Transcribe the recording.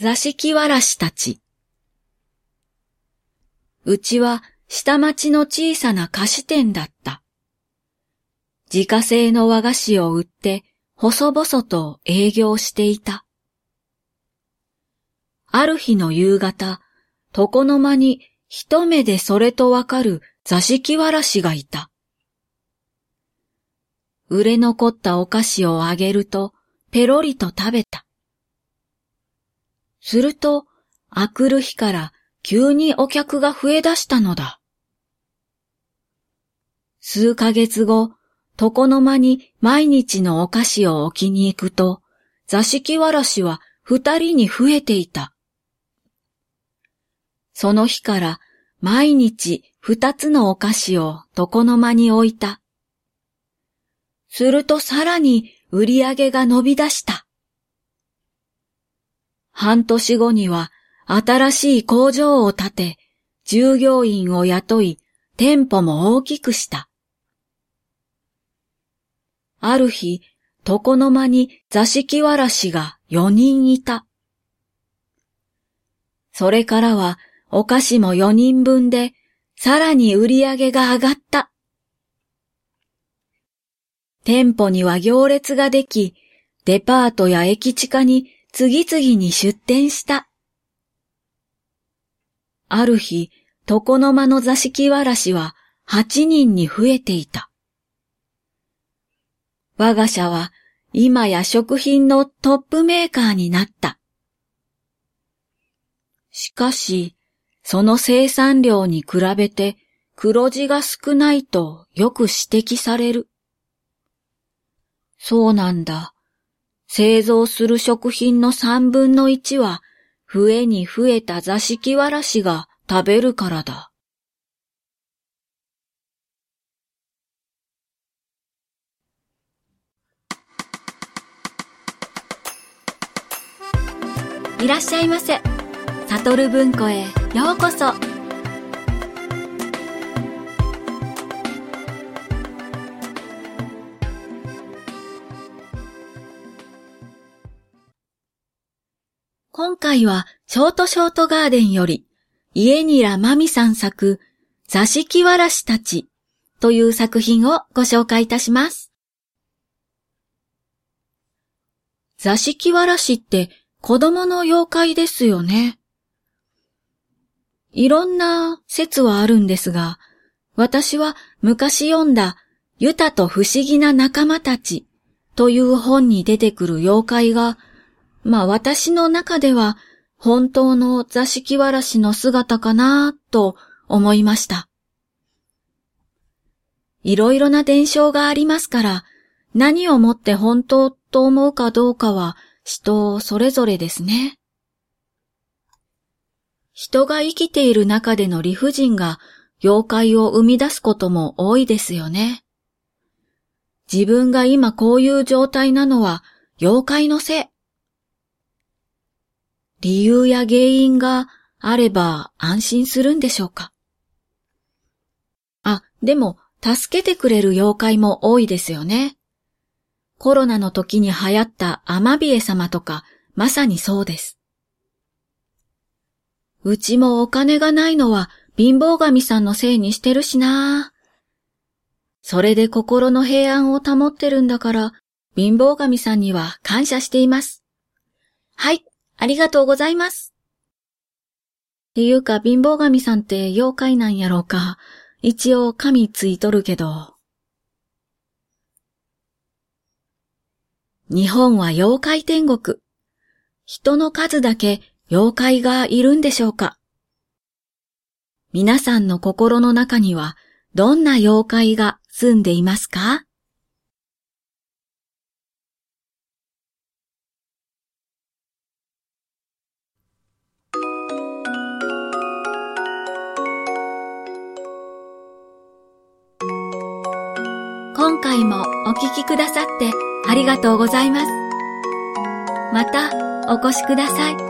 座敷わらしたち。うちは下町の小さな菓子店だった。自家製の和菓子を売って細々と営業していた。ある日の夕方、床の間に一目でそれとわかる座敷わらしがいた。売れ残ったお菓子をあげると、ペロリと食べた。すると、あくる日から急にお客が増え出したのだ。数ヶ月後、床の間に毎日のお菓子を置きに行くと、座敷わらしは二人に増えていた。その日から毎日二つのお菓子を床の間に置いた。するとさらに売り上げが伸び出した。半年後には新しい工場を建て、従業員を雇い、店舗も大きくした。ある日、床の間に座敷わらしが4人いた。それからはお菓子も4人分で、さらに売り上げが上がった。店舗には行列ができ、デパートや駅地下に次々に出店した。ある日、床の間の座敷わらしは8人に増えていた。我が社は今や食品のトップメーカーになった。しかし、その生産量に比べて黒字が少ないとよく指摘される。そうなんだ。製造する食品の三分の一は、増えに増えた座敷わらしが食べるからだ。いらっしゃいませ。サトル文庫へようこそ。今回はショートショートガーデンより家にらまみさん作座敷わらしたちという作品をご紹介いたします。座敷わらしって子供の妖怪ですよね。いろんな説はあるんですが、私は昔読んだユタと不思議な仲間たちという本に出てくる妖怪がまあ私の中では本当の座敷わらしの姿かなと思いました。いろいろな伝承がありますから、何をもって本当と思うかどうかは人それぞれですね。人が生きている中での理不尽が妖怪を生み出すことも多いですよね。自分が今こういう状態なのは妖怪のせい理由や原因があれば安心するんでしょうか？あ、でも助けてくれる妖怪も多いですよね。コロナの時に流行ったアマビエ様とかまさにそうです。うちもお金がないのは貧乏神さんのせいにしてるしなそれで心の平安を保ってるんだから、貧乏神さんには感謝しています。はい、ありがとうございます。っていうか、貧乏神さんって妖怪なんやろうか。一応神ついとるけど。日本は妖怪天国。人の数だけ妖怪がいるんでしょうか皆さんの心の中にはどんな妖怪が住んでいますか？今回もお聴きくださってありがとうございます。またお越しください。